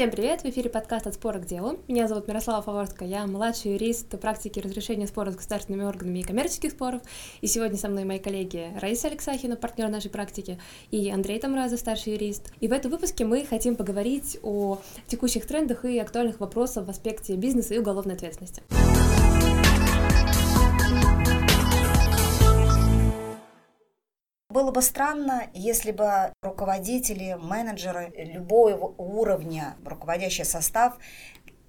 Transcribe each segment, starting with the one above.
Всем привет! В эфире подкаст «От спора к делу». Меня зовут Мирослава Фаворска, я младший юрист практики разрешения споров с государственными органами и коммерческих споров. И сегодня со мной мои коллеги Раиса Алексахина, партнер нашей практики, и Андрей Тамраза, старший юрист. И в этом выпуске мы хотим поговорить о текущих трендах и актуальных вопросах в аспекте бизнеса и уголовной ответственности. Было бы странно, если бы руководители, менеджеры любого уровня, руководящий состав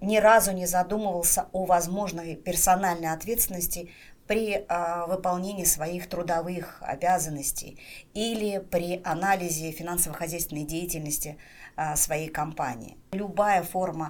ни разу не задумывался о возможной персональной ответственности при э, выполнении своих трудовых обязанностей или при анализе финансово-хозяйственной деятельности э, своей компании. Любая форма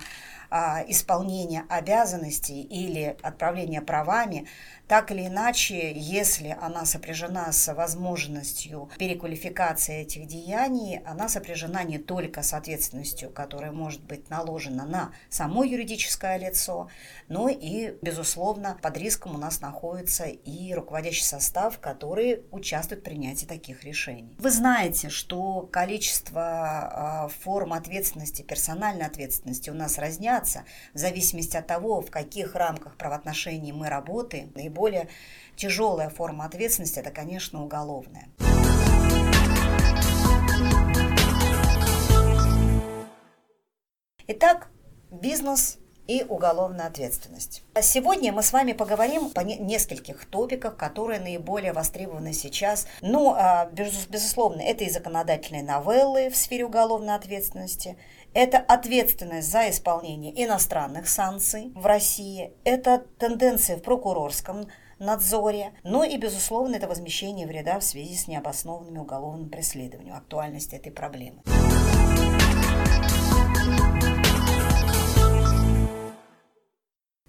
э, исполнения обязанностей или отправления правами так или иначе, если она сопряжена с возможностью переквалификации этих деяний, она сопряжена не только с ответственностью, которая может быть наложена на само юридическое лицо, но и, безусловно, под риском у нас находится и руководящий состав, который участвует в принятии таких решений. Вы знаете, что количество а, форм ответственности, персональной ответственности у нас разнятся в зависимости от того, в каких рамках правоотношений мы работаем. Наиболее наиболее тяжелая форма ответственности – это, конечно, уголовная. Итак, бизнес и уголовная ответственность. Сегодня мы с вами поговорим по нескольких топиках, которые наиболее востребованы сейчас. Ну, а, безусловно, это и законодательные новеллы в сфере уголовной ответственности, это ответственность за исполнение иностранных санкций в России, это тенденции в прокурорском надзоре, ну и, безусловно, это возмещение вреда в связи с необоснованными уголовным преследованием, актуальность этой проблемы.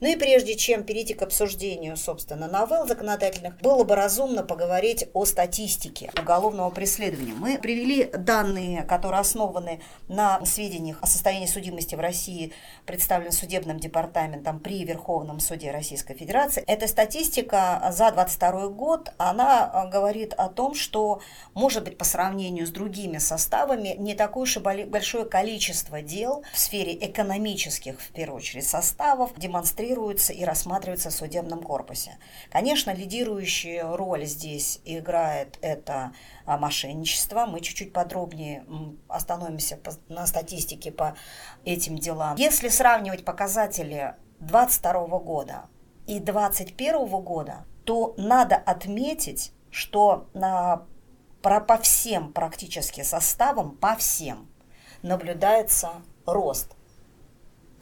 Ну и прежде чем перейти к обсуждению, собственно, новелл законодательных, было бы разумно поговорить о статистике уголовного преследования. Мы привели данные, которые основаны на сведениях о состоянии судимости в России, представлены судебным департаментом при Верховном суде Российской Федерации. Эта статистика за 2022 год, она говорит о том, что, может быть, по сравнению с другими составами, не такое уж и большое количество дел в сфере экономических, в первую очередь, составов демонстрирует регулируется и рассматривается в судебном корпусе. Конечно, лидирующую роль здесь играет это а, мошенничество. Мы чуть-чуть подробнее остановимся на статистике по этим делам. Если сравнивать показатели 2022 года и 2021 года, то надо отметить, что на, по всем практически составам, по всем, наблюдается рост –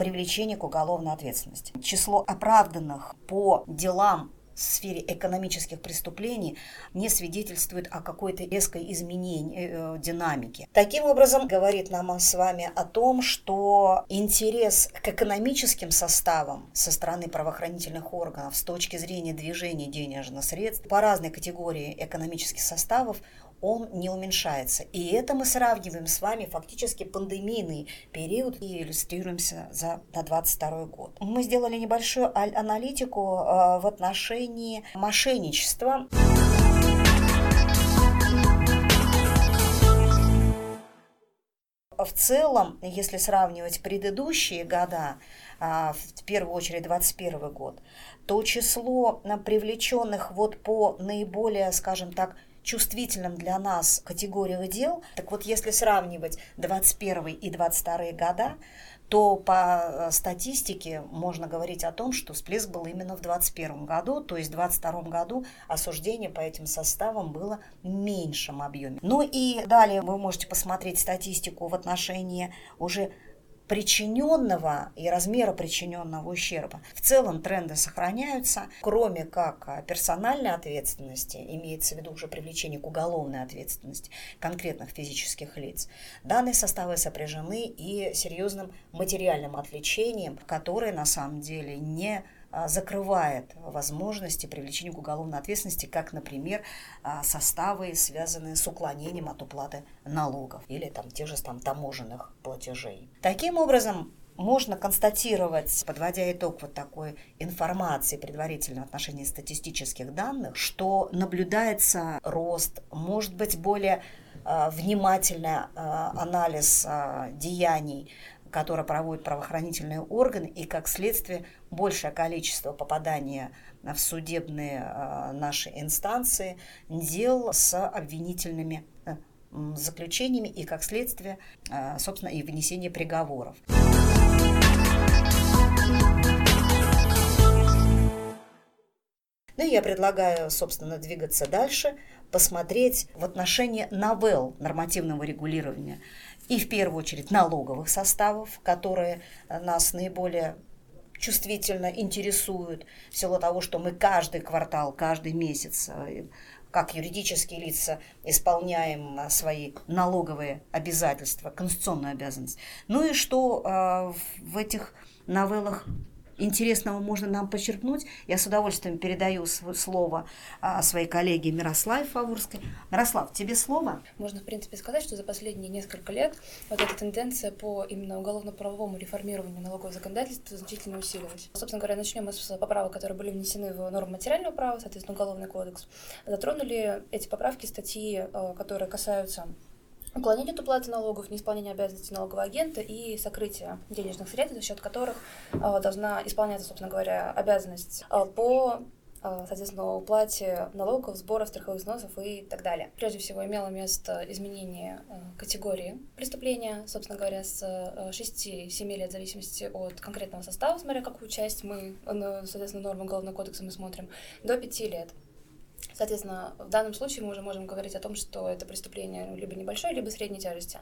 привлечение к уголовной ответственности. Число оправданных по делам в сфере экономических преступлений не свидетельствует о какой-то резкой изменении э, динамики. Таким образом, говорит нам с вами о том, что интерес к экономическим составам со стороны правоохранительных органов с точки зрения движения денежных средств по разной категории экономических составов он не уменьшается. И это мы сравниваем с вами фактически пандемийный период и иллюстрируемся за, на 22 год. Мы сделали небольшую аналитику э, в отношении мошенничества. в целом, если сравнивать предыдущие года, а, в первую очередь 2021 год, то число привлеченных вот по наиболее, скажем так, чувствительным для нас категориях дел. Так вот, если сравнивать 21 и 22 года, то по э, статистике можно говорить о том, что всплеск был именно в 2021 году, то есть в 2022 году осуждение по этим составам было в меньшем объеме. Ну и далее вы можете посмотреть статистику в отношении уже причиненного и размера причиненного ущерба. В целом тренды сохраняются, кроме как персональной ответственности, имеется в виду уже привлечение к уголовной ответственности конкретных физических лиц. Данные составы сопряжены и серьезным материальным отвлечением, которое на самом деле не закрывает возможности привлечения к уголовной ответственности, как, например, а, составы, связанные с уклонением от уплаты налогов или там, тех же там, таможенных платежей. Таким образом, можно констатировать, подводя итог вот такой информации предварительно в отношении статистических данных, что наблюдается рост, может быть, более э, внимательный анализ деяний которые проводят правоохранительные органы, и как следствие большее количество попадания в судебные э, наши инстанции дел с обвинительными э, заключениями и как следствие, э, собственно, и вынесение приговоров. Ну и я предлагаю, собственно, двигаться дальше, посмотреть в отношении новелл нормативного регулирования и в первую очередь налоговых составов, которые нас наиболее чувствительно интересуют в силу того, что мы каждый квартал, каждый месяц э, как юридические лица исполняем э, свои налоговые обязательства, конституционную обязанность. Ну и что э, в этих новеллах интересного можно нам почерпнуть. Я с удовольствием передаю слово а, своей коллеге Мирославе Фаворской. Мирослав, тебе слово. Можно, в принципе, сказать, что за последние несколько лет вот эта тенденция по именно уголовно-правовому реформированию налогового законодательства значительно усилилась. Собственно говоря, начнем мы с поправок, которые были внесены в норму материального права, соответственно, Уголовный кодекс. Затронули эти поправки статьи, э, которые касаются уклонение от уплаты налогов, неисполнение обязанностей налогового агента и сокрытие денежных средств, за счет которых э, должна исполняться, собственно говоря, обязанность э, по э, соответственно, уплате налогов, сборов, страховых взносов и так далее. Прежде всего, имело место изменение категории преступления, собственно говоря, с 6-7 лет в зависимости от конкретного состава, смотря какую часть мы, соответственно, нормы Уголовного кодекса мы смотрим, до 5 лет. Соответственно, в данном случае мы уже можем говорить о том, что это преступление либо небольшой, либо средней тяжести.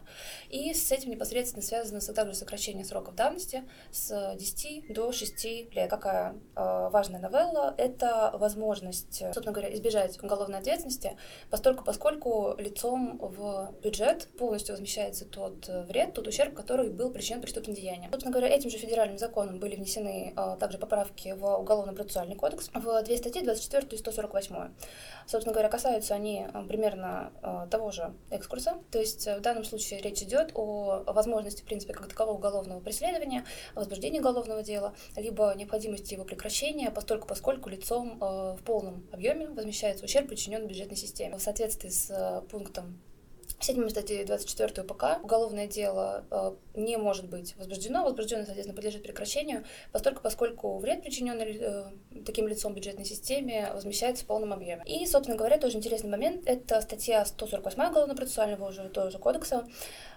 И с этим непосредственно связано также сокращение сроков давности с 10 до 6 лет. Какая э, важная новелла? Это возможность, собственно говоря, избежать уголовной ответственности, поскольку, поскольку лицом в бюджет полностью возмещается тот вред, тот ущерб, который был причинен преступным деянием. Собственно говоря, этим же федеральным законом были внесены э, также поправки в Уголовно-процессуальный кодекс в две статьи, 24 и 148. Собственно говоря, касаются они э, примерно э, того же экскурса. То есть э, в данном случае речь идет о возможности, в принципе, как такового уголовного преследования, возбуждения уголовного дела, либо необходимости его прекращения, постольку поскольку лицом в полном объеме возмещается ущерб, причиненный бюджетной системе. В соответствии с пунктом 7 статьи 24 УПК уголовное дело э, не может быть возбуждено. Возбужденное, соответственно, подлежит прекращению, поскольку, поскольку вред, причиненный э, таким лицом бюджетной системе, возмещается в полном объеме. И, собственно говоря, тоже интересный момент, это статья 148 Уголовно-процессуального уже того же кодекса,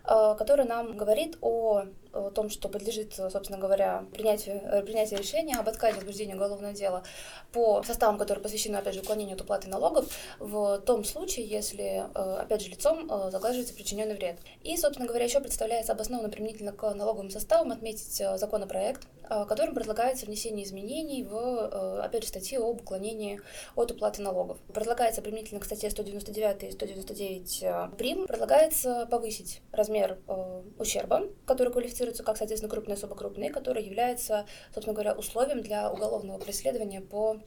э, которая нам говорит о, о том, что подлежит, собственно говоря, принятию, э, принятию решения об отказе возбуждения уголовного дела по составам, которые посвящены, опять же, уклонению от уплаты налогов, в том случае, если, э, опять же, лицом э, заглаживается причиненный вред. И, собственно говоря, еще представляется обоснованно применительно к налоговым составам отметить законопроект, которым предлагается внесение изменений в, опять же, статьи об уклонении от уплаты налогов. Предлагается применительно к статье 199 и 199 прим, предлагается повысить размер ущерба, который квалифицируется как, соответственно, крупный особо крупный, который является, собственно говоря, условием для уголовного преследования по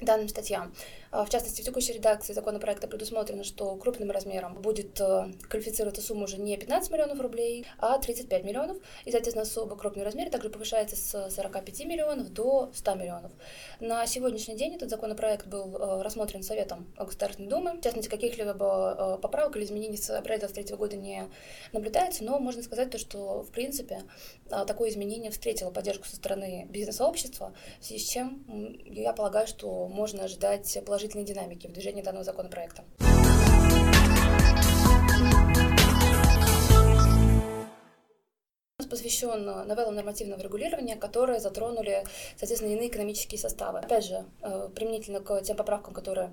данным статьям. А, в частности, в текущей редакции законопроекта предусмотрено, что крупным размером будет э, квалифицироваться сумма уже не 15 миллионов рублей, а 35 миллионов. И, соответственно, особо крупный размер также повышается с 45 миллионов до 100 миллионов. На сегодняшний день этот законопроект был э, рассмотрен Советом Государственной Думы. В частности, каких-либо э, поправок или изменений с апреля 2023 года не наблюдается, но можно сказать то, что, в принципе, такое изменение встретило поддержку со стороны бизнес-сообщества, в связи с чем я полагаю, что можно положительных положительной динамики в движении данного законопроекта. посвящен новеллам нормативного регулирования, которые затронули, соответственно, иные экономические составы. Опять же, э, применительно к тем поправкам, которые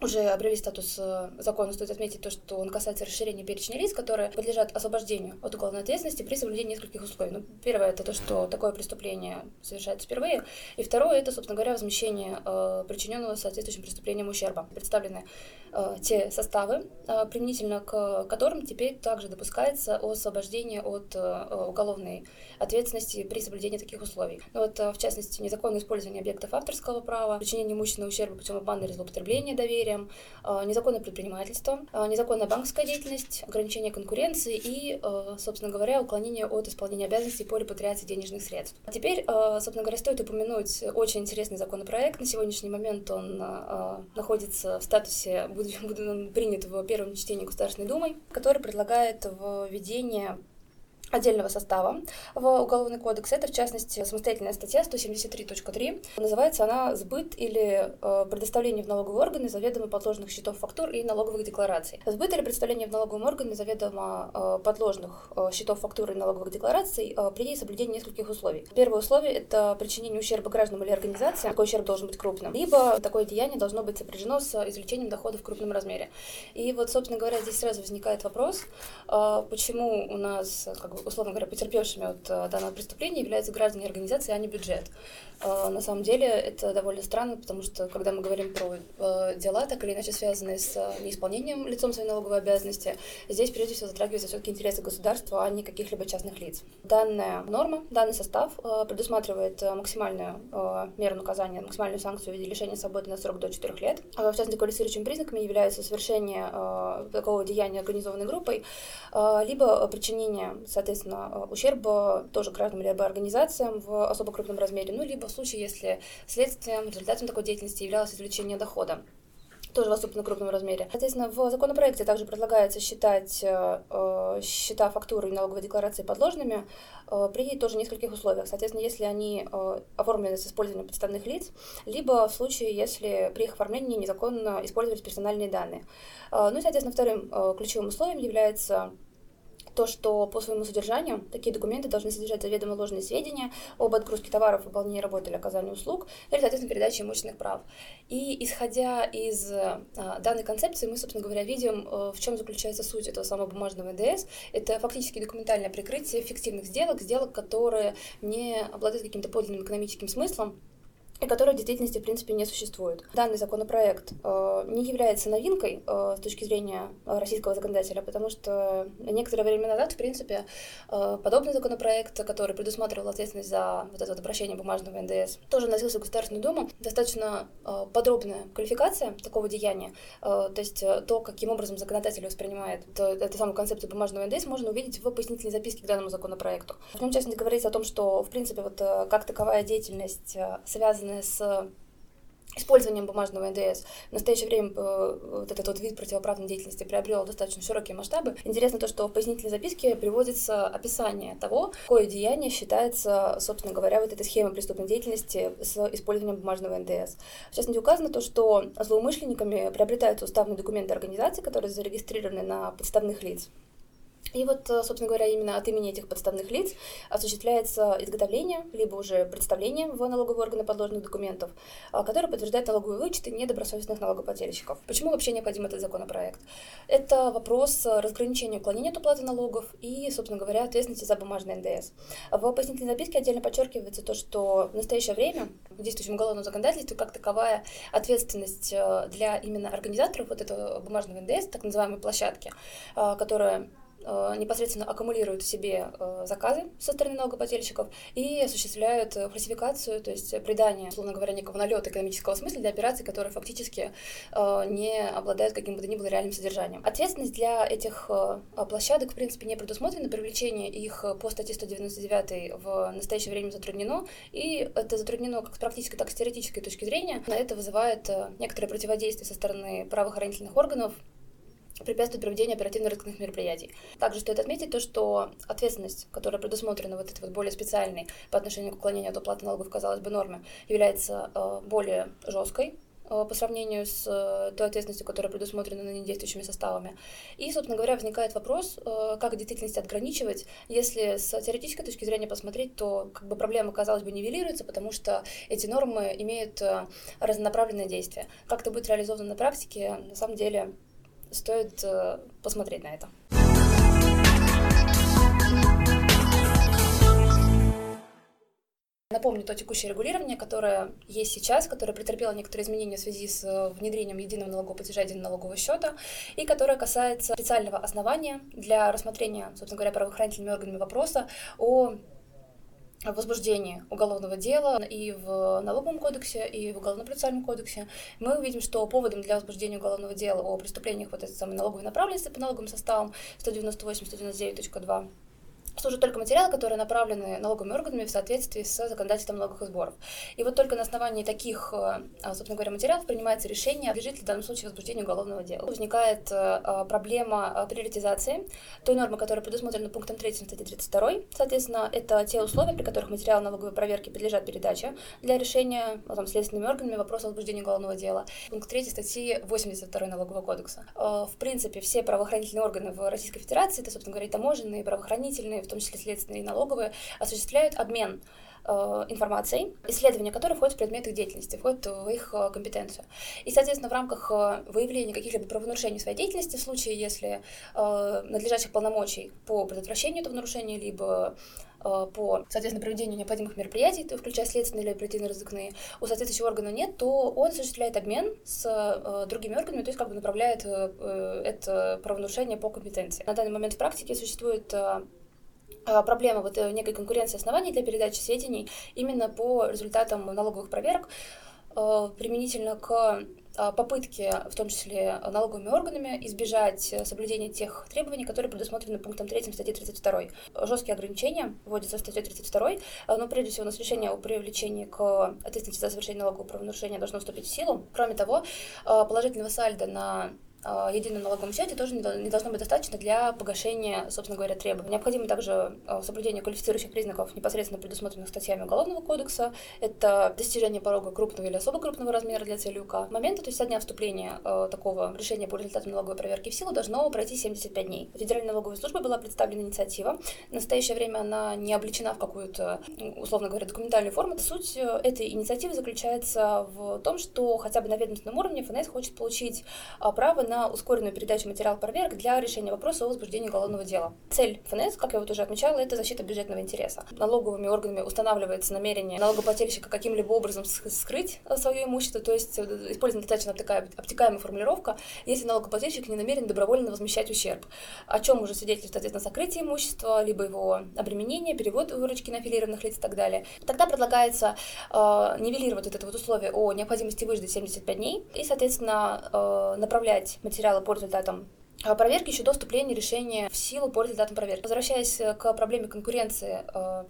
уже обрели статус э, закона, стоит отметить то, что он касается расширения перечня лиц, которые подлежат освобождению от уголовной ответственности при соблюдении нескольких условий. Ну, первое это то, что такое преступление совершается впервые, и второе это, собственно говоря, возмещение э, причиненного соответствующим преступлением ущерба. Представлены э, те составы, э, применительно к которым теперь также допускается освобождение от э, уголовной ответственности при соблюдении таких условий. Ну, вот, э, в частности, незаконное использование объектов авторского права, причинение имущественного ущерба путем обмана или злоупотребления доверием, незаконное предпринимательство, незаконная банковская деятельность, ограничение конкуренции и, собственно говоря, уклонение от исполнения обязанностей по репатриации денежных средств. А теперь, собственно говоря, стоит упомянуть очень интересный законопроект. На сегодняшний момент он находится в статусе, будет, будет принят в первом чтении Государственной Думой, который предлагает введение отдельного состава в Уголовный кодекс. Это, в частности, самостоятельная статья 173.3. Называется она «Сбыт или э, предоставление в налоговые органы заведомо подложных счетов фактур и налоговых деклараций». Сбыт или представление в налоговые органы заведомо э, подложных э, счетов фактур и налоговых деклараций при соблюдении нескольких условий. Первое условие – это причинение ущерба гражданам или организациям. Такой ущерб должен быть крупным. Либо такое деяние должно быть сопряжено с извлечением дохода в крупном размере. И вот, собственно говоря, здесь сразу возникает вопрос, почему у нас как условно говоря, потерпевшими от э, данного преступления являются граждане организации, а не бюджет. Э, на самом деле это довольно странно, потому что когда мы говорим про э, дела, так или иначе связанные с неисполнением лицом своей налоговой обязанности, здесь прежде всего затрагиваются все-таки интересы государства, а не каких-либо частных лиц. Данная норма, данный состав предусматривает максимальную меру наказания, максимальную санкцию в виде лишения свободы на срок до 4 лет. В частности, квалифицирующими признаками являются совершение такого деяния организованной группой, либо причинение, соответственно, ущерба тоже гражданам либо организациям в особо крупном размере, ну, либо в случае, если следствием, результатом такой деятельности являлось извлечение дохода тоже в особенно крупном размере. Соответственно, в законопроекте также предлагается считать э, э счета фактуры и налоговой декларации подложными э, при тоже нескольких условиях. Соответственно, если они э, оформлены с использованием подставных лиц, либо в случае, если при их оформлении незаконно использовались персональные данные. Э, ну и, соответственно, вторым э, ключевым условием является то, что по своему содержанию такие документы должны содержать заведомо ложные сведения об отгрузке товаров, выполнении работы или оказании услуг, или, соответственно, передаче имущественных прав. И исходя из а, данной концепции, мы, собственно говоря, видим, а, в чем заключается суть этого самого бумажного НДС. Это фактически документальное прикрытие фиктивных сделок, сделок, которые не обладают каким-то подлинным экономическим смыслом, и которая в действительности, в принципе, не существует. Данный законопроект э, не является новинкой э, с точки зрения российского законодателя, потому что некоторое время назад, в принципе, э, подобный законопроект, который предусматривал ответственность за вот это вот обращение бумажного НДС, тоже носился в Государственную Думу. Достаточно э, подробная квалификация такого деяния, э, то есть э, то, каким образом законодатель воспринимает эту самую концепцию бумажного НДС, можно увидеть в пояснительной записке к данному законопроекту. В нем, частности, говорится о том, что, в принципе, вот э, как таковая деятельность э, связана связанные с использованием бумажного НДС. В настоящее время э, вот этот вот вид противоправной деятельности приобрел достаточно широкие масштабы. Интересно то, что в пояснительной записке приводится описание того, какое деяние считается, собственно говоря, вот этой схемой преступной деятельности с использованием бумажного НДС. В частности, указано то, что злоумышленниками приобретаются уставные документы организации, которые зарегистрированы на подставных лиц. И вот, э, собственно говоря, именно от имени этих подставных лиц осуществляется изготовление, либо уже представление в налоговые органы подложных документов, э, которые подтверждают налоговые вычеты недобросовестных налогоплательщиков. Почему вообще необходим этот законопроект? Это вопрос разграничения уклонения от уплаты налогов и, собственно говоря, ответственности за бумажный НДС. В пояснительной записке отдельно подчеркивается то, что в настоящее время в действующем уголовном законодательстве как таковая ответственность э, для именно организаторов вот этого бумажного НДС, так называемой площадки, которая Э, непосредственно аккумулируют в себе э, заказы со стороны налогоплательщиков и осуществляют э, фальсификацию, то есть придание, условно говоря, некого налета экономического смысла для операций, которые фактически не обладают каким бы то ни было реальным содержанием. Ответственность для этих площадок, в принципе, не предусмотрена, привлечение их по статье 199 в настоящее время затруднено, и это затруднено как с практической, так и с теоретической точки зрения. На это вызывает некоторое противодействие со стороны правоохранительных органов, препятствует проведению оперативно-розыскных мероприятий. Также стоит отметить то, что ответственность, которая предусмотрена вот этой вот более специальной по отношению к уклонению от уплаты налогов, казалось бы, норме, является э, более жесткой э, по сравнению с э, той ответственностью, которая предусмотрена на недействующими составами. И, собственно говоря, возникает вопрос, как в действительности отграничивать. Если с теоретической точки зрения посмотреть, то как бы проблема, казалось бы, нивелируется, потому что эти нормы имеют разнонаправленное действие. Как это будет реализовано на практике, на самом деле стоит э, посмотреть на это. Напомню то текущее регулирование, которое есть сейчас, которое претерпело некоторые изменения в связи с э, внедрением единого налогового платежа, единого налогового счета, и которое касается специального основания для рассмотрения, собственно говоря, правоохранительными органами вопроса о возбуждении уголовного дела и в налоговом кодексе, и в уголовно-процессуальном кодексе, мы увидим, что поводом для возбуждения уголовного дела о преступлениях вот этой самой налоговой направленности по налоговым составам 198-199.2 служат только материалы, которые направлены налоговыми органами в соответствии с законодательством налоговых сборов. И вот только на основании таких, э, собственно говоря, материалов принимается решение, лежит ли в данном случае возбуждение уголовного дела. Возникает э, проблема приоритизации той нормы, которая предусмотрена пунктом 3 статьи 32. Соответственно, это те условия, при которых материалы налоговой проверки подлежат передаче для решения ну, там, следственными органами вопроса возбуждения уголовного дела. Пункт 3 статьи 82 Налогового кодекса. В принципе, все правоохранительные органы в Российской Федерации, это, собственно говоря, таможенные, правоохранительные, в том числе следственные и налоговые, осуществляют обмен э, информацией, исследования которой входят в предмет их деятельности, входят в их э, компетенцию. И, соответственно, в рамках э, выявления каких-либо правонарушений своей деятельности, в случае, если надлежащих полномочий по предотвращению этого нарушения, либо по, соответственно, проведению необходимых мероприятий, включая следственные или оперативно-розыскные, у соответствующего органа нет, то он осуществляет обмен с другими органами, то есть как бы направляет это правонарушение по компетенции. На данный момент в практике существует проблема вот э, некой конкуренции оснований для передачи сведений именно по результатам налоговых проверок э, применительно к а, попытке, в том числе налоговыми органами, избежать соблюдения тех требований, которые предусмотрены пунктом 3 статьи 32. Жесткие ограничения вводятся в статье 32, но прежде всего у нас решение о привлечении к ответственности за совершение налогового правонарушения должно вступить в силу. Кроме того, а, положительного сальда на а, едином налоговом счете тоже не должно быть достаточно для погашения, собственно говоря, требований. Необходимо также а, соблюдение квалифицирующих признаков, непосредственно предусмотренных статьями Уголовного кодекса. Это достижение порога крупного или особо крупного размера для цели УК. Момента, то есть со дня вступления э, такого решения по результатам налоговой проверки в силу должно пройти 75 дней. Федеральной налоговой службе была представлена инициатива. В настоящее время она не обличена в какую-то, условно говоря, документальную форму. Суть э, этой инициативы заключается в том, что хотя бы на ведомственном уровне ФНС хочет получить право на на ускоренную передачу материалов проверок для решения вопроса о возбуждении уголовного дела. Цель ФНС, как я вот уже отмечала, это защита бюджетного интереса. Налоговыми органами устанавливается намерение налогоплательщика каким-либо образом скрыть э, свое имущество, то есть э, использована достаточно обтекаемая формулировка, если налогоплательщик не намерен добровольно возмещать ущерб, о чем уже свидетельствует, соответственно, сокрытие имущества, либо его обременение, перевод выручки на аффилированных лиц и так далее. Тогда предлагается э, нивелировать вот это вот условие о необходимости выждать 75 дней и, соответственно, э, направлять материалы по результатам а, проверки еще до вступления решения в силу по результатам проверки. Возвращаясь к проблеме конкуренции э,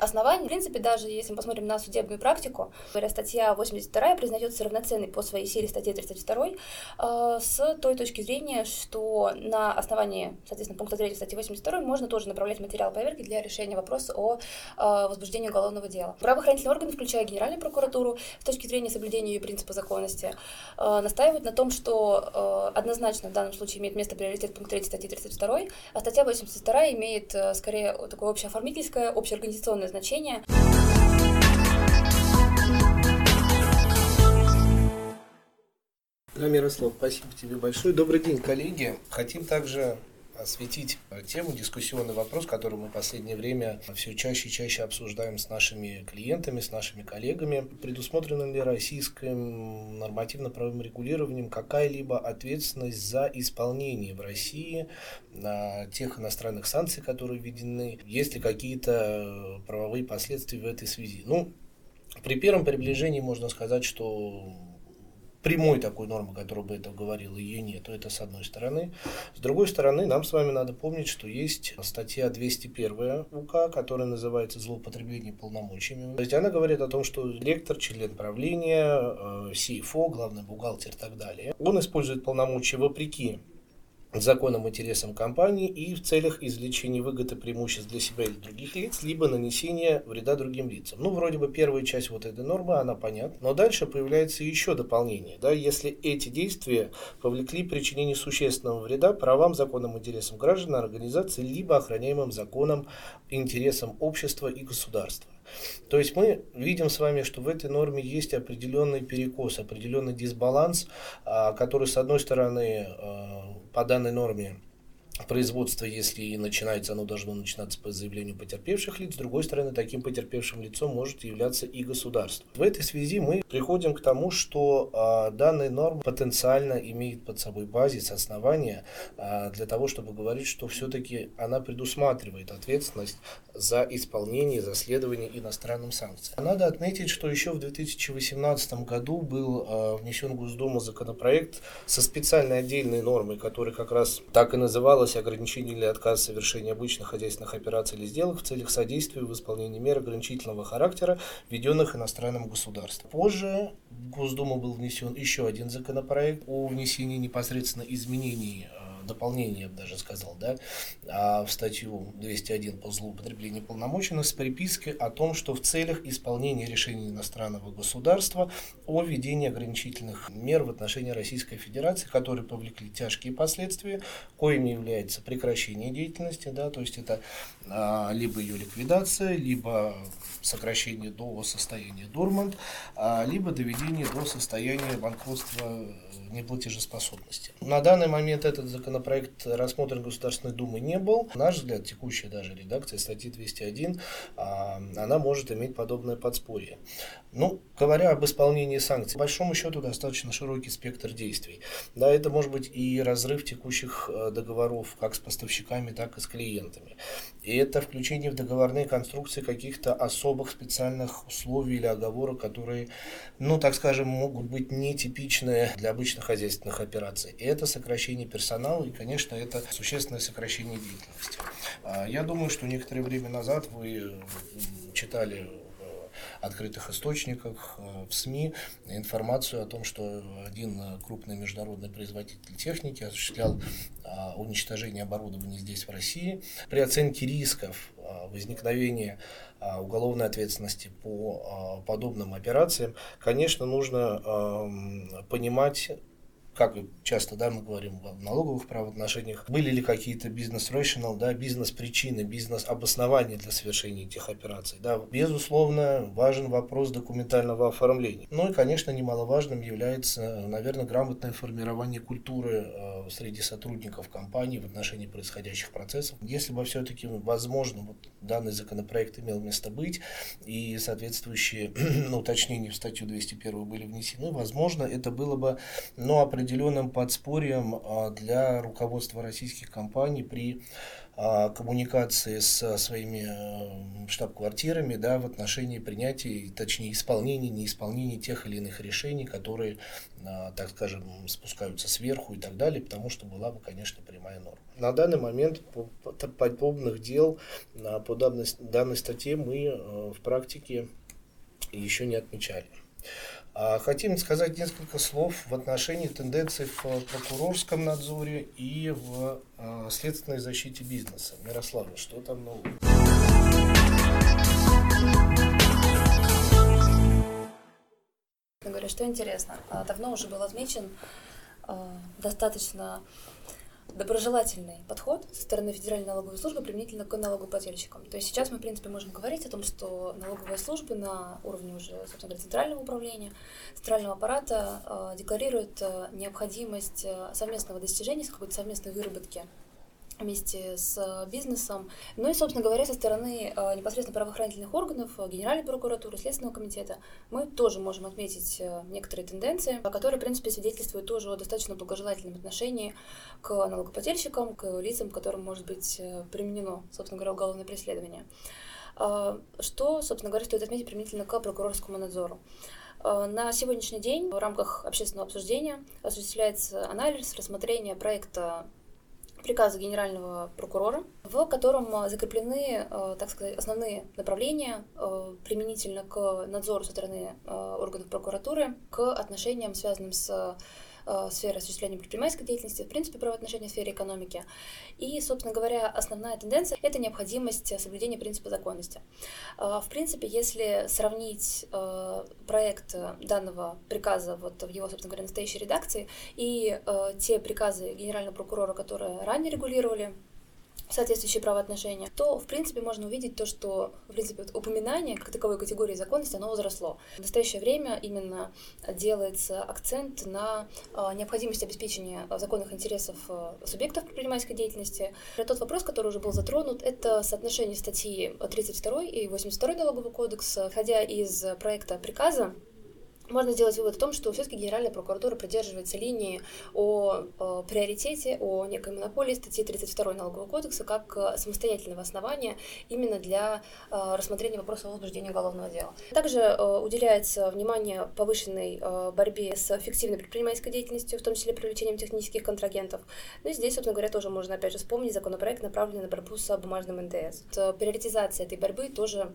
оснований. В принципе, даже если мы посмотрим на судебную практику, статья 82 признается равноценной по своей силе статье 32 э, с той точки зрения, что на основании, соответственно, пункта 3 статьи 82 можно тоже направлять материал проверки для решения вопроса о э, возбуждении уголовного дела. Правоохранительные органы, включая Генеральную прокуратуру, с точки зрения соблюдения ее принципа законности, э, настаивают на том, что однозначно в данном случае имеет место приоритет пункт 3 статьи 32, а статья 82 имеет скорее такое общеоформительское, общеорганизационное значение. Да, Мирослав, спасибо тебе большое. Добрый день, коллеги. Хотим также осветить тему, дискуссионный вопрос, который мы в последнее время все чаще и чаще обсуждаем с нашими клиентами, с нашими коллегами. Предусмотрена ли российским нормативно-правовым регулированием какая-либо ответственность за исполнение в России а, тех иностранных санкций, которые введены? Есть ли какие-то правовые последствия в этой связи? Ну, при первом приближении можно сказать, что прямой такой нормы, которая бы это говорила, ее нет. Это с одной стороны. С другой стороны, нам с вами надо помнить, что есть статья 201 УК, которая называется «Злоупотребление полномочиями». То есть она говорит о том, что директор, член правления, э, CFO, главный бухгалтер и так далее, он использует полномочия вопреки законным интересам компании и в целях извлечения выгоды преимуществ для себя или других лиц, либо нанесения вреда другим лицам. Ну, вроде бы первая часть вот этой нормы, она понятна, но дальше появляется еще дополнение. Да, если эти действия повлекли причинение существенного вреда правам, законным интересам граждан, организации, либо охраняемым законом интересам общества и государства. То есть мы видим с вами, что в этой норме есть определенный перекос, определенный дисбаланс, а, который, с одной стороны, а, по данной норме производство, если и начинается, оно должно начинаться по заявлению потерпевших лиц. С другой стороны, таким потерпевшим лицом может являться и государство. В этой связи мы приходим к тому, что а, данная норма потенциально имеет под собой базис, основания а, для того, чтобы говорить, что все-таки она предусматривает ответственность за исполнение, за следование иностранным санкциям. Надо отметить, что еще в 2018 году был а, внесен в Госдуму законопроект со специальной отдельной нормой, которая как раз так и называлась предполагалось ограничение или отказ совершения обычных хозяйственных операций или сделок в целях содействия в исполнении мер ограничительного характера, введенных иностранным государством. Позже в Госдуму был внесен еще один законопроект о внесении непосредственно изменений дополнение, я бы даже сказал, да, а в статью 201 по злоупотреблению полномочий с припиской о том, что в целях исполнения решений иностранного государства о введении ограничительных мер в отношении Российской Федерации, которые повлекли тяжкие последствия, коими является прекращение деятельности, да, то есть это а, либо ее ликвидация, либо сокращение до состояния дормант, а, либо доведение до состояния банкротства неплатежеспособности. На данный момент этот законопроект рассмотрен Государственной Думой не был. На наш взгляд, текущая даже редакция статьи 201, а, она может иметь подобное подспорье. Ну, говоря об исполнении санкций, по большому счету достаточно широкий спектр действий. Да, это может быть и разрыв текущих э, договоров как с поставщиками, так и с клиентами. И это включение в договорные конструкции каких-то особых специальных условий или оговорок, которые, ну, так скажем, могут быть нетипичны для обычных хозяйственных операций. И это сокращение персонала, и, конечно, это существенное сокращение деятельности. А, я думаю, что некоторое время назад вы читали открытых источниках, э, в СМИ информацию о том, что один крупный международный производитель техники осуществлял а, уничтожение оборудования здесь, в России. При оценке рисков а, возникновения уголовной ответственности по подобным операциям, конечно, нужно понимать как часто да, мы говорим в налоговых правоотношениях, были ли какие-то бизнес-rational, да, бизнес-причины, бизнес-обоснования для совершения этих операций. Да. Безусловно, важен вопрос документального оформления. Ну и, конечно, немаловажным является, наверное, грамотное формирование культуры э, среди сотрудников компании в отношении происходящих процессов. Если бы все-таки, возможно, вот данный законопроект имел место быть и соответствующие ну, уточнения в статью 201 были внесены, возможно, это было бы ну, определенно определенным подспорьем а, для руководства российских компаний при а, коммуникации со своими э, штаб-квартирами да, в отношении принятия, точнее исполнения, неисполнения тех или иных решений, которые, а, так скажем, спускаются сверху и так далее, потому что была бы, конечно, прямая норма. На данный момент подобных дел по данной, данной статье мы э, в практике еще не отмечали. А хотим сказать несколько слов в отношении тенденций в прокурорском надзоре и в а, следственной защите бизнеса. Мирослава, что там нового? Говорю, что интересно, а, давно уже был отмечен достаточно доброжелательный подход со стороны Федеральной налоговой службы применительно к налогоплательщикам. То есть сейчас мы, в принципе, можем говорить о том, что налоговые службы на уровне уже, собственно говоря, центрального управления, центрального аппарата э, декларируют э, необходимость э, совместного достижения, какой-то совместной выработки вместе с бизнесом. Ну и, собственно говоря, со стороны э, непосредственно правоохранительных органов, э, Генеральной прокуратуры, Следственного комитета, мы тоже можем отметить э, некоторые тенденции, которые, в принципе, свидетельствуют тоже о достаточно благожелательном отношении к налогоплательщикам, к лицам, которым может быть применено, собственно говоря, уголовное преследование. Что, собственно говоря, стоит отметить применительно к прокурорскому надзору. На сегодняшний день в рамках общественного обсуждения осуществляется анализ, рассмотрение проекта приказа генерального прокурора, в котором э, закреплены, э, так сказать, основные направления э, применительно к надзору со стороны органов прокуратуры, к отношениям, связанным с сферы осуществления предпринимательской деятельности, в принципе, правоотношения в сфере экономики. И, собственно говоря, основная тенденция – это необходимость соблюдения принципа законности. Э, в принципе, если сравнить э, проект данного приказа вот в его, собственно говоря, настоящей редакции и те приказы генерального прокурора, которые ранее регулировали соответствующие правоотношения, то, в принципе, можно увидеть то, что, в принципе, вот упоминание как таковой категории законности, оно возросло. В настоящее время именно делается акцент на а, необходимость обеспечения законных интересов а, субъектов предпринимательской деятельности. Тот вопрос, который уже был затронут, это соотношение статьи 32 и 82 налогового кодекса, исходя из проекта приказа можно сделать вывод о том, что все-таки Генеральная прокуратура придерживается линии о, о приоритете, о некой монополии статьи 32 Налогового кодекса как э, самостоятельного основания именно для э, рассмотрения вопроса о возбуждении уголовного дела. Также э, уделяется внимание повышенной э, борьбе с фиктивной предпринимательской деятельностью, в том числе привлечением технических контрагентов. Ну и здесь, собственно говоря, тоже можно опять же вспомнить законопроект, направленный на борьбу с бумажным НДС. Приоритизация этой борьбы тоже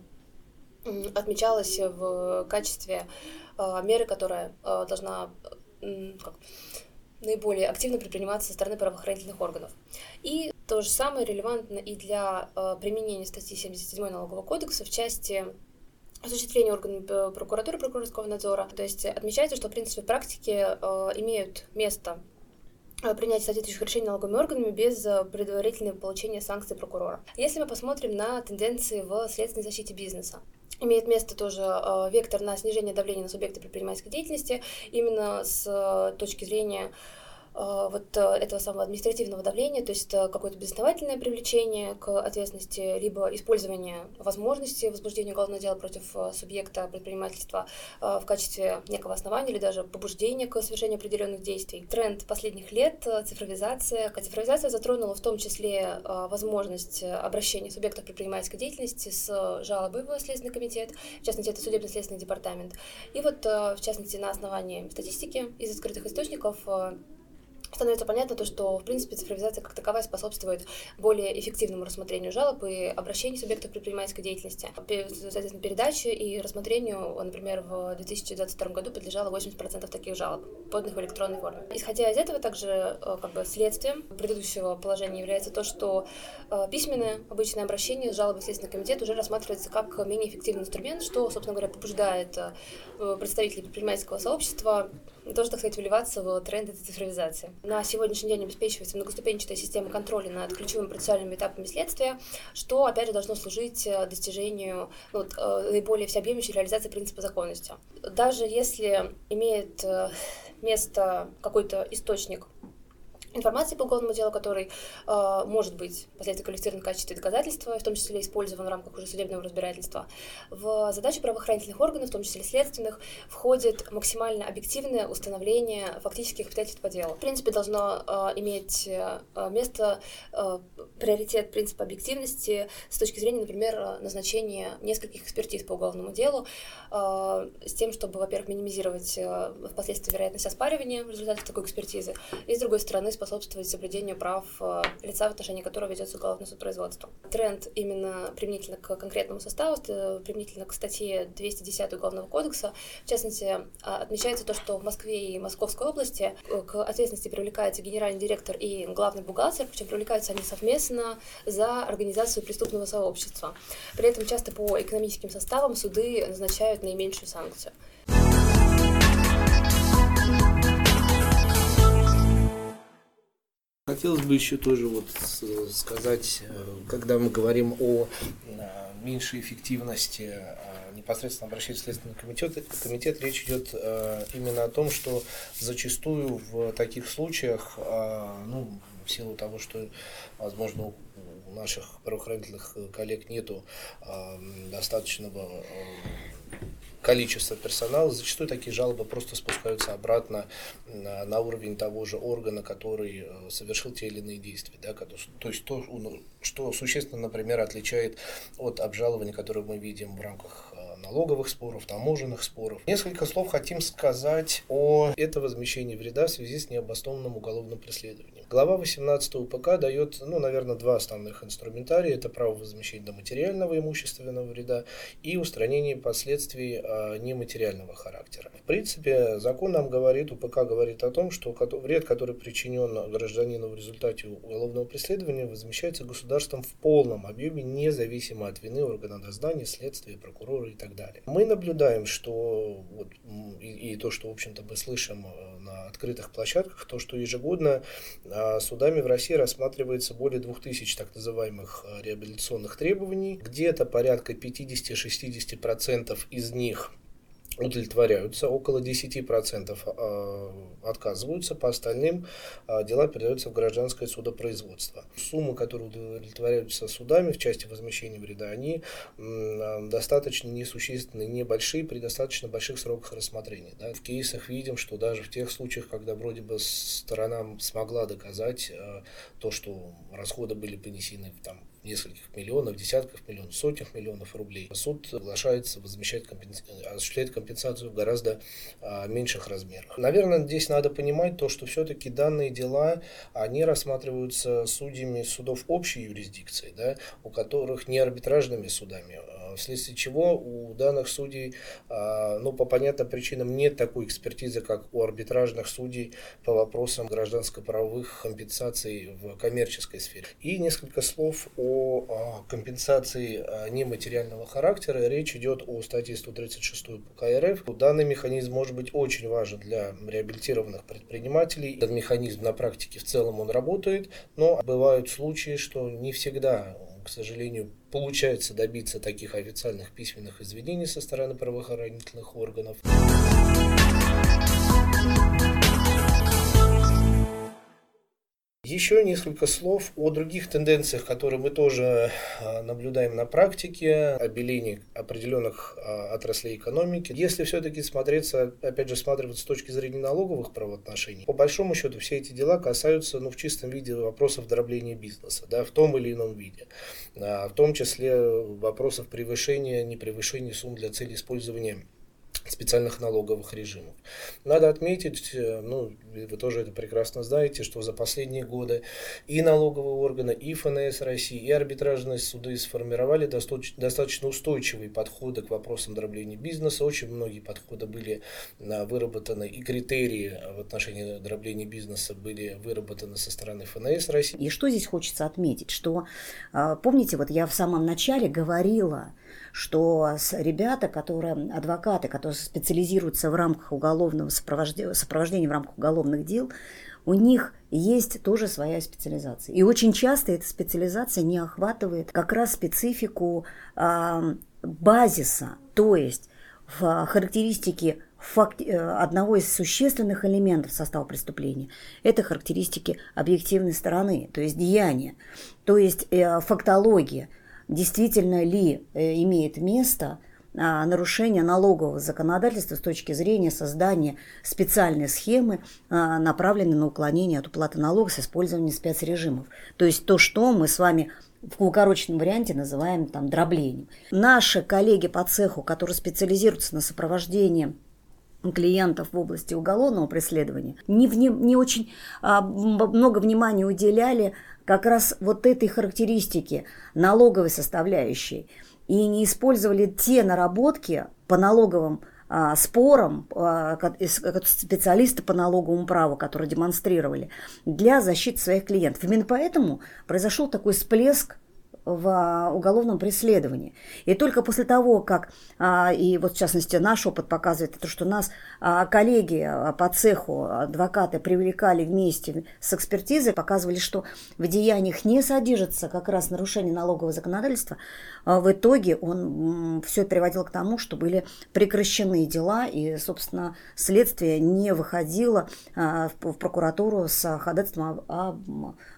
отмечалась в качестве э, меры, которая э, должна как, наиболее активно предприниматься со стороны правоохранительных органов. И то же самое релевантно и для э, применения статьи 77 Налогового кодекса в части осуществления органами прокуратуры прокурорского надзора. То есть отмечается, что, в принципе, в практике имеют место принятие соответствующих решений налоговыми органами без предварительного получения санкций прокурора. Если мы посмотрим на тенденции в следственной защите бизнеса, имеет место тоже э, вектор на снижение давления на субъекты предпринимательской деятельности именно с э, точки зрения вот э, этого самого административного давления, то есть это какое-то безосновательное привлечение к ответственности, либо использование возможности возбуждения уголовного дела против э, субъекта предпринимательства в качестве некого основания или даже побуждения к совершению определенных действий. Тренд последних лет — цифровизация. Цифровизация затронула в том числе возможность обращения субъектов предпринимательской деятельности с жалобой в Следственный комитет, в частности, это судебно-следственный департамент. И вот, в частности, на основании статистики из открытых источников становится понятно то, что, в принципе, цифровизация как таковая способствует более эффективному рассмотрению жалоб и обращений субъектов предпринимательской деятельности. Соответственно, передаче и рассмотрению, например, в 2022 году подлежало 80% таких жалоб, поданных в электронной форме. Исходя из этого, также э, как бы следствием предыдущего положения является то, что э, письменное обычное обращение с жалобой Следственный комитет уже рассматривается как менее эффективный инструмент, что, собственно говоря, побуждает э, представителей предпринимательского сообщества тоже, так сказать, вливаться в тренд этой цифровизации. На сегодняшний день обеспечивается многоступенчатая система контроля над ключевыми процессуальными этапами следствия, что, опять же, должно служить э, достижению ну, вот, э, наиболее всеобъемлющей реализации принципа законности. Даже если имеет э, место какой-то источник информации по уголовному делу, который э, может быть впоследствии квалифицирован в качестве доказательства, в том числе использован в рамках уже судебного разбирательства. В задачи правоохранительных органов, в том числе следственных, входит максимально объективное установление фактических обстоятельств по делу. В принципе, должно э, иметь э, место э, приоритет принципа объективности с точки зрения, например, назначения нескольких экспертиз по уголовному делу, э, с тем, чтобы, во-первых, минимизировать э, впоследствии вероятность оспаривания в результате такой экспертизы, и, с другой стороны, способствовать соблюдению прав э, лица, в отношении которого ведется уголовное судопроизводство. Тренд именно применительно к конкретному составу, применительно к статье 210 Уголовного кодекса, в частности, а, отмечается то, что в Москве и Московской области э, к ответственности привлекается генеральный директор и главный бухгалтер, причем привлекаются они совместно за организацию преступного сообщества. При этом часто по экономическим составам суды назначают наименьшую санкцию. Хотелось бы еще тоже вот сказать, э, когда мы говорим о э, меньшей эффективности э, непосредственно обращаясь в Следственный комитет, комитет, речь идет именно о том, что зачастую в таких случаях, ну, в силу того, что, возможно, у наших правоохранительных коллег нету достаточного количество персонала, зачастую такие жалобы просто спускаются обратно на, на уровень того же органа, который э, совершил те или иные действия. Да, то есть то, ну, что существенно, например, отличает от обжалования, которое мы видим в рамках э, налоговых споров, таможенных споров. Несколько слов хотим сказать о это возмещении вреда в связи с необоснованным уголовным преследованием. Глава 18 УПК дает, ну, наверное, два основных инструментария. Это право возмещения материального имущественного вреда и устранение последствий а, нематериального характера. В принципе, закон нам говорит, УПК говорит о том, что вред, который причинен гражданину в результате уголовного преследования, возмещается государством в полном объеме, независимо от вины органа дознания, следствия, прокурора и так далее. Мы наблюдаем, что вот, и, и то, что, в общем-то, мы слышим э, на открытых площадках, то, что ежегодно а судами в России рассматривается более 2000 так называемых э, реабилитационных требований. Где-то порядка 50-60% из них удовлетворяются, около 10% а, отказываются, по остальным а, дела передаются в гражданское судопроизводство. Суммы, которые удовлетворяются судами в части возмещения вреда, они а, достаточно несущественные, небольшие при достаточно больших сроках рассмотрения. Да. В кейсах видим, что даже в тех случаях, когда вроде бы сторона смогла доказать то, что расходы были понесены там, нескольких миллионов, десятков миллионов, сотнях миллионов рублей. Суд соглашается возмещать, компенс... осуществлять компенсацию в гораздо а, меньших размерах. Наверное, здесь надо понимать то, что все-таки данные дела, они рассматриваются судьями судов общей юрисдикции, да, у которых не арбитражными судами, вследствие чего у данных судей, а, ну, по понятным причинам нет такой экспертизы, как у арбитражных судей по вопросам гражданско-правовых компенсаций в коммерческой сфере. И несколько слов о а, компенсации а, нематериального характера. Речь идет о статье 136 ПК РФ. Данный механизм может быть очень важен для реабилитированных предпринимателей. Этот механизм на практике в целом он работает, но бывают случаи, что не всегда к сожалению, получается добиться таких официальных письменных извинений со стороны правоохранительных органов. Еще несколько слов о других тенденциях, которые мы тоже а, наблюдаем на практике, обелении определенных а, отраслей экономики. Если все-таки смотреться, опять же, смотреться с точки зрения налоговых правоотношений, по большому счету все эти дела касаются, ну, в чистом виде вопросов дробления бизнеса, да, в том или ином виде. А, в том числе вопросов превышения, непревышения сумм для цели использования специальных налоговых режимов. Надо отметить, э, ну, вы тоже это прекрасно знаете, что за последние годы и налоговые органы, и ФНС России, и арбитражные суды сформировали достаточно устойчивые подходы к вопросам дробления бизнеса. Очень многие подходы были а, выработаны, и критерии в отношении дробления бизнеса были выработаны со стороны ФНС России. И что здесь хочется отметить, что, а, помните, вот я в самом начале говорила, что ребята, которые, адвокаты, которые специализируются в рамках уголовного сопровождения, сопровождения в рамках уголовных дел, у них есть тоже своя специализация. И очень часто эта специализация не охватывает как раз специфику э, базиса, то есть в характеристике факт, э, одного из существенных элементов состава преступления – это характеристики объективной стороны, то есть деяния, то есть э, фактология – действительно ли э, имеет место а, нарушение налогового законодательства с точки зрения создания специальной схемы, а, направленной на уклонение от уплаты налогов с использованием спецрежимов. То есть то, что мы с вами в укороченном варианте называем там дроблением. Наши коллеги по цеху, которые специализируются на сопровождении клиентов в области уголовного преследования, не, не, не очень а, много внимания уделяли как раз вот этой характеристики налоговой составляющей и не использовали те наработки по налоговым а, спорам а, специалисты по налоговому праву, которые демонстрировали, для защиты своих клиентов. Именно поэтому произошел такой всплеск в а, уголовном преследовании. И только после того, как, а, и вот в частности наш опыт показывает, то, что нас а, коллеги по цеху, адвокаты привлекали вместе с экспертизой, показывали, что в деяниях не содержится как раз нарушение налогового законодательства, в итоге он все приводил к тому, что были прекращены дела, и, собственно, следствие не выходило в прокуратуру с ходатайством о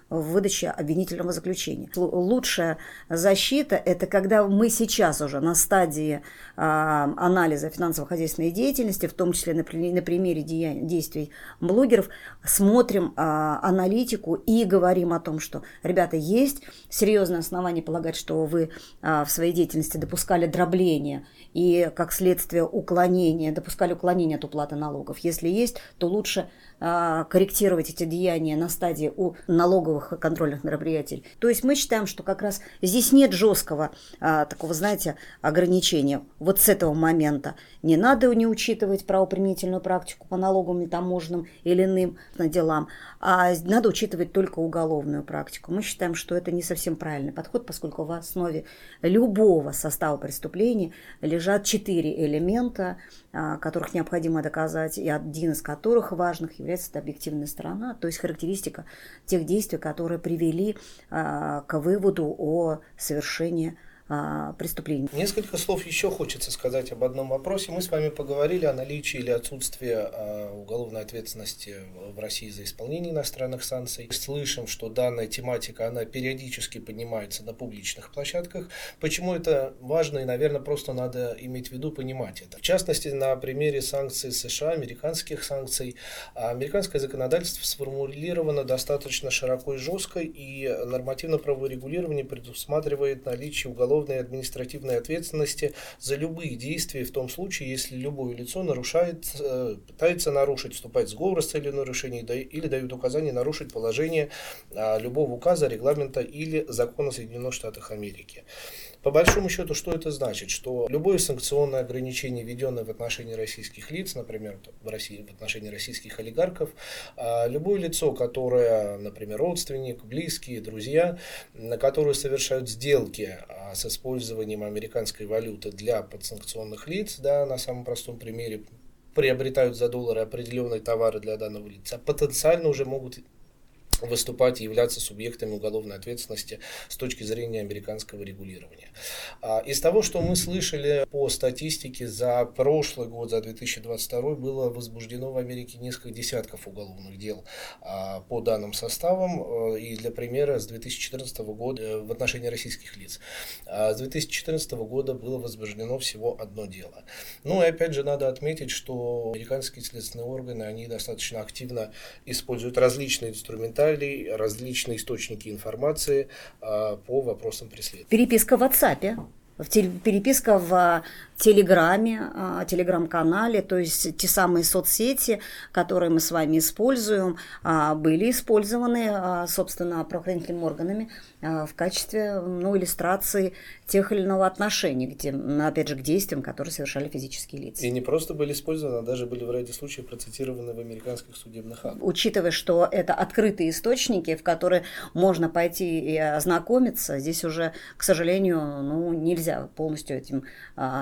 выдаче обвинительного заключения. Лучшая защита – это когда мы сейчас уже на стадии а, анализа финансово-хозяйственной деятельности, в том числе на, примере действий блогеров, смотрим а, аналитику и говорим о том, что, ребята, есть серьезное основание полагать, что вы а, в своей деятельности допускали дробление и, как следствие, уклонение, допускали уклонение от уплаты налогов. Если есть, то лучше а, корректировать эти деяния на стадии у налоговых контрольных мероприятий. То есть мы считаем, что как раз здесь нет жесткого а, такого, знаете, ограничения. Вот с этого момента не надо не учитывать правоприменительную практику по налоговым, таможенным или иным делам, а надо учитывать только уголовную практику. Мы считаем, что это не совсем правильный подход, поскольку в основе любого состава преступления лежат четыре элемента, а, которых необходимо доказать, и один из которых важных является это объективная сторона, то есть характеристика тех действий, которые привели а, к выводу о совершении а, преступлений. Несколько слов еще хочется сказать об одном вопросе. Мы с вами поговорили о наличии или отсутствии а, уголовной ответственности в России за исполнение иностранных санкций. Слышим, что данная тематика, она периодически поднимается на публичных площадках. Почему это важно и, наверное, просто надо иметь в виду, понимать это. В частности, на примере санкций США, американских санкций, американское законодательство сформулировано достаточно широко и жестко, и нормативно-правовое регулирование предусматривает наличие уголовной и административной ответственности за любые действия в том случае, если любое лицо нарушает, э, пытается нарушить, вступать в сговор с целью нарушения или дают указание нарушить положение а, любого указа, регламента или закона Соединенных Штатов Америки. По большому счету, что это значит? Что любое санкционное ограничение, введенное в отношении российских лиц, например, в России в отношении российских олигархов, а, любое лицо, которое, например, родственник, близкие, друзья, на которые совершают сделки а, с использованием американской валюты для подсанкционных лиц, да, на самом простом примере, приобретают за доллары определенные товары для данного лица, потенциально уже могут выступать и являться субъектами уголовной ответственности с точки зрения американского регулирования. А, из того, что мы слышали по статистике, за прошлый год, за 2022, было возбуждено в Америке несколько десятков уголовных дел а, по данным составам. Э, и для примера, с 2014 года э, в отношении российских лиц. А, с 2014 года было возбуждено всего одно дело. Ну и опять же надо отметить, что американские следственные органы, они достаточно активно используют различные инструментарии деталей, различные источники информации а, по вопросам преследования. Переписка в WhatsApp в переписка в Телеграме, а, Телеграм-канале, то есть те самые соцсети, которые мы с вами используем, а, были использованы, а, собственно, правоохранительными органами в качестве ну, иллюстрации тех или иного отношения, где, опять же, к действиям, которые совершали физические лица. И не просто были использованы, а даже были в ряде случаев процитированы в американских судебных актах. Учитывая, что это открытые источники, в которые можно пойти и ознакомиться, здесь уже, к сожалению, ну, нельзя полностью этим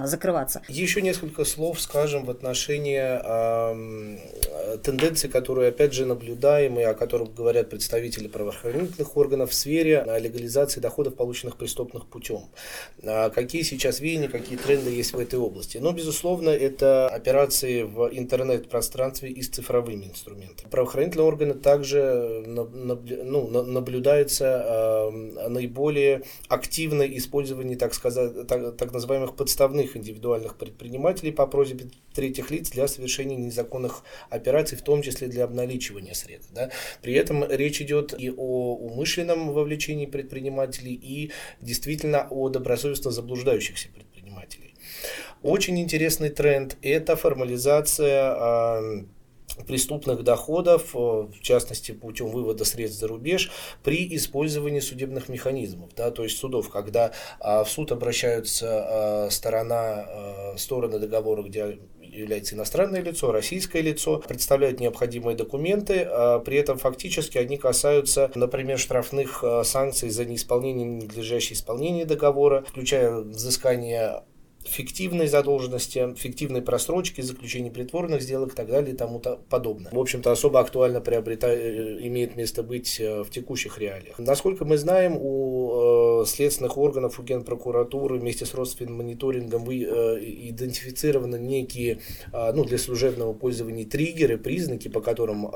закрыть закрываться. Еще несколько слов скажем в отношении э, тенденций, которые, опять же, наблюдаем и о которых говорят представители правоохранительных органов в сфере легализации доходов, полученных преступных путем. А какие сейчас веяния, какие тренды есть в этой области? Но, безусловно, это операции в интернет-пространстве и с цифровыми инструментами. Правоохранительные органы также ну, наблюдается э, наиболее активное использование, так сказать, так, так называемых подставных индивидуальных предпринимателей по просьбе третьих лиц для совершения незаконных операций, в том числе для обналичивания средств. Да. При этом речь идет и о умышленном вовлечении предпринимателей, и действительно о добросовестно заблуждающихся предпринимателей. Очень интересный тренд – это формализация а, преступных доходов, э, в частности путем вывода средств за рубеж, при использовании судебных механизмов, да, то есть судов, когда а, в суд обращаются а, сторона, а, стороны договора, где является иностранное лицо, российское лицо, представляют необходимые документы, а при этом фактически они касаются, например, штрафных санкций за неисполнение, ненадлежащее исполнение договора, включая взыскание фиктивной задолженности, фиктивной просрочки, заключения притворных сделок и так далее и тому подобное. В общем-то, особо актуально приобретает, э, имеет место быть э, в текущих реалиях. Насколько мы знаем, у э, следственных органов, у Генпрокуратуры вместе с родственным мониторингом вы, идентифицированы некие, ну, для служебного пользования триггеры, признаки, по которым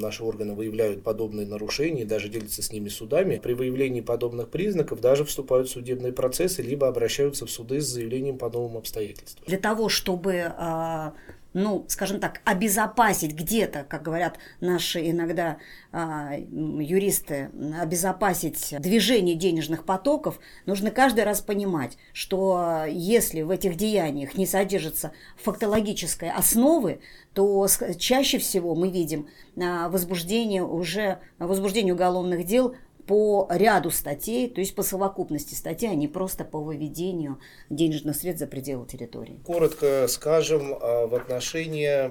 наши органы выявляют подобные нарушения, даже делятся с ними судами. При выявлении подобных признаков даже вступают в судебные процессы, либо обращаются в суды с заявлением по новым обстоятельствам. Для того, чтобы а, ну, скажем так, обезопасить где-то, как говорят наши иногда а, юристы, обезопасить движение денежных потоков, нужно каждый раз понимать, что если в этих деяниях не содержится фактологической основы, то чаще всего мы видим а, возбуждение уже возбуждение уголовных дел по ряду статей, то есть по совокупности статей, а не просто по выведению денежных средств за пределы территории. Коротко скажем а, в отношении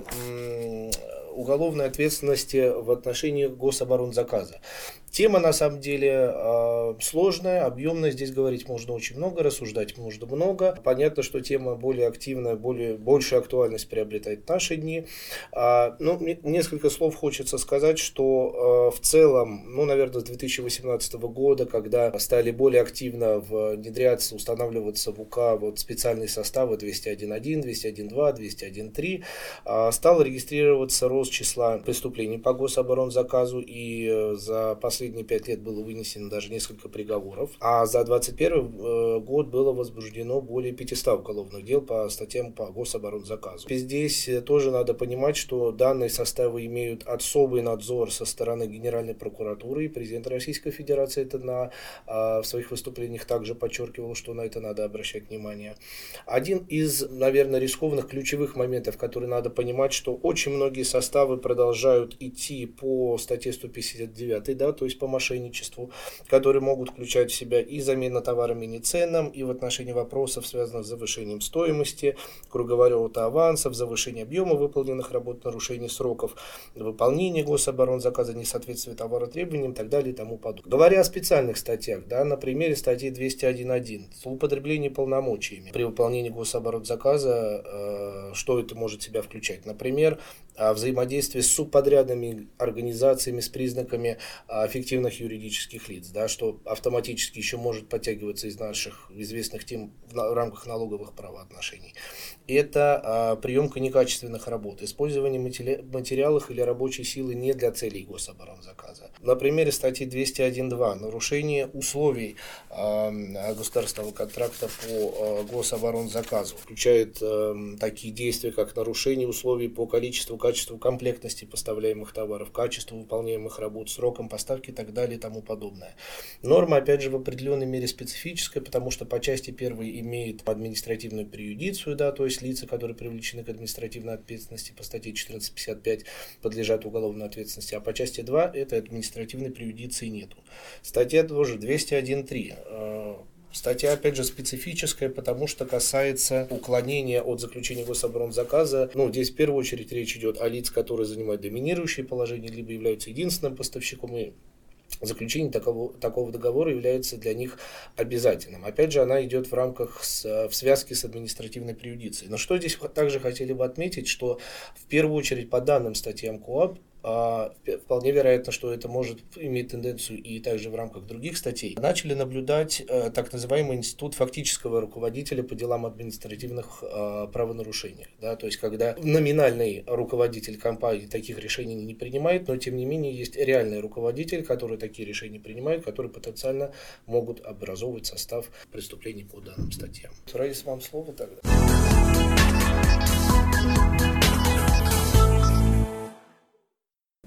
уголовной ответственности в отношении гособоронзаказа. Тема на самом деле э, сложная, объемная, здесь говорить можно очень много, рассуждать можно много. Понятно, что тема более активная, более, большую актуальность приобретает в наши дни. А, ну, несколько слов хочется сказать, что в целом, ну, наверное, с 2018 года, когда стали более активно внедряться, устанавливаться в УК вот специальные составы 201.1, 201.2, 201.3, стал регистрироваться рост числа преступлений по гособоронзаказу, и э, за последние пять лет было вынесено даже несколько приговоров, а за 2021 э, год было возбуждено более 500 уголовных дел по статьям по гособоронзаказу. Здесь э, тоже надо понимать, что данные составы имеют особый надзор со стороны Генеральной прокуратуры, и президент Российской Федерации это на, в своих выступлениях также подчеркивал, что на это надо обращать внимание. Один из, наверное, рискованных ключевых моментов, который надо понимать, что очень многие составы продолжают идти по статье 159, да, то есть по мошенничеству, которые могут включать в себя и замену товарами не ценным, и в отношении вопросов, связанных с завышением стоимости, круговорота авансов, завышение объема выполненных работ, нарушение сроков выполнения гособоронзаказа, несоответствие товара требованиям и так далее и тому подобное. Говоря о специальных статьях, да, на примере статьи 201.1, злоупотребление полномочиями при выполнении гособоронзаказа, э, что это может себя включать? Например, взаимодействие с субподрядными организациями с признаками а, фиктивных юридических лиц, да, что автоматически еще может подтягиваться из наших известных тем в рамках налоговых правоотношений. Это а, приемка некачественных работ, использование матери материалов или рабочей силы не для целей гособоронзаказа. На примере статьи 201.2 нарушение условий а, государственного контракта по гособоронзаказу включает а, такие действия, как нарушение условий по количеству качеству комплектности поставляемых товаров, качеству выполняемых работ, срокам поставки и так далее и тому подобное. Норма, опять же, в определенной мере специфическая, потому что по части первой имеет административную периодицию, да, то есть лица, которые привлечены к административной ответственности по статье 1455 подлежат уголовной ответственности, а по части 2 этой административной периодиции нету. Статья тоже 201.3 Статья, опять же, специфическая, потому что касается уклонения от заключения гособоронзаказа. Ну, здесь в первую очередь речь идет о лиц, которые занимают доминирующее положение, либо являются единственным поставщиком и заключение такого, такого договора является для них обязательным. Опять же, она идет в рамках с, в связке с административной приюдицией. Но что здесь также хотели бы отметить, что в первую очередь по данным статьям КОАП вполне вероятно, что это может иметь тенденцию и также в рамках других статей, начали наблюдать э, так называемый институт фактического руководителя по делам административных э, правонарушений. Да, то есть, когда номинальный руководитель компании таких решений не принимает, но тем не менее есть реальный руководитель, который такие решения принимает, которые потенциально могут образовывать состав преступлений по данным статьям. Раис, вам слово тогда.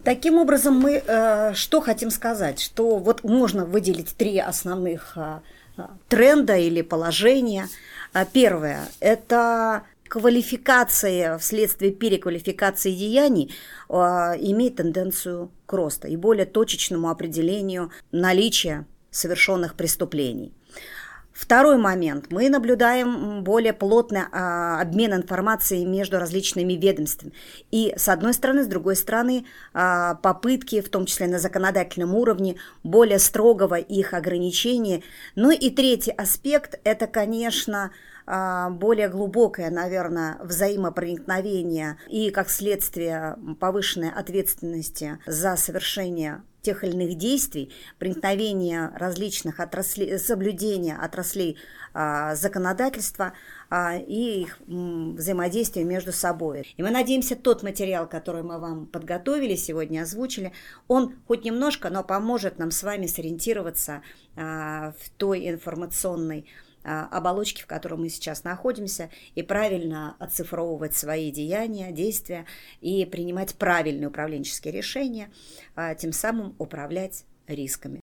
Таким образом, мы э, что хотим сказать? Что вот можно выделить три основных э, тренда или положения. А первое – это квалификация вследствие переквалификации деяний э, имеет тенденцию к росту и более точечному определению наличия совершенных преступлений. Второй момент. Мы наблюдаем более плотный а, обмен информацией между различными ведомствами. И с одной стороны, с другой стороны, а, попытки, в том числе на законодательном уровне, более строгого их ограничения. Ну и третий аспект – это, конечно, а, более глубокое, наверное, взаимопроникновение и, как следствие, повышенной ответственности за совершение тех или иных действий, проникновение различных отраслей, соблюдения отраслей а, законодательства а, и их м, взаимодействие между собой. И мы надеемся, тот материал, который мы вам подготовили сегодня, озвучили, он хоть немножко, но поможет нам с вами сориентироваться а, в той информационной оболочки, в которой мы сейчас находимся, и правильно оцифровывать свои деяния, действия и принимать правильные управленческие решения, а, тем самым управлять рисками.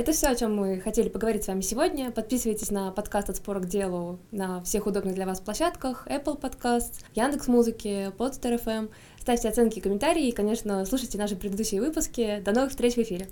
Это все, о чем мы хотели поговорить с вами сегодня. Подписывайтесь на подкаст «От спора к делу» на всех удобных для вас площадках. Apple Podcast, Яндекс.Музыки, Podster FM. Ставьте оценки комментарии и, конечно, слушайте наши предыдущие выпуски. До новых встреч в эфире!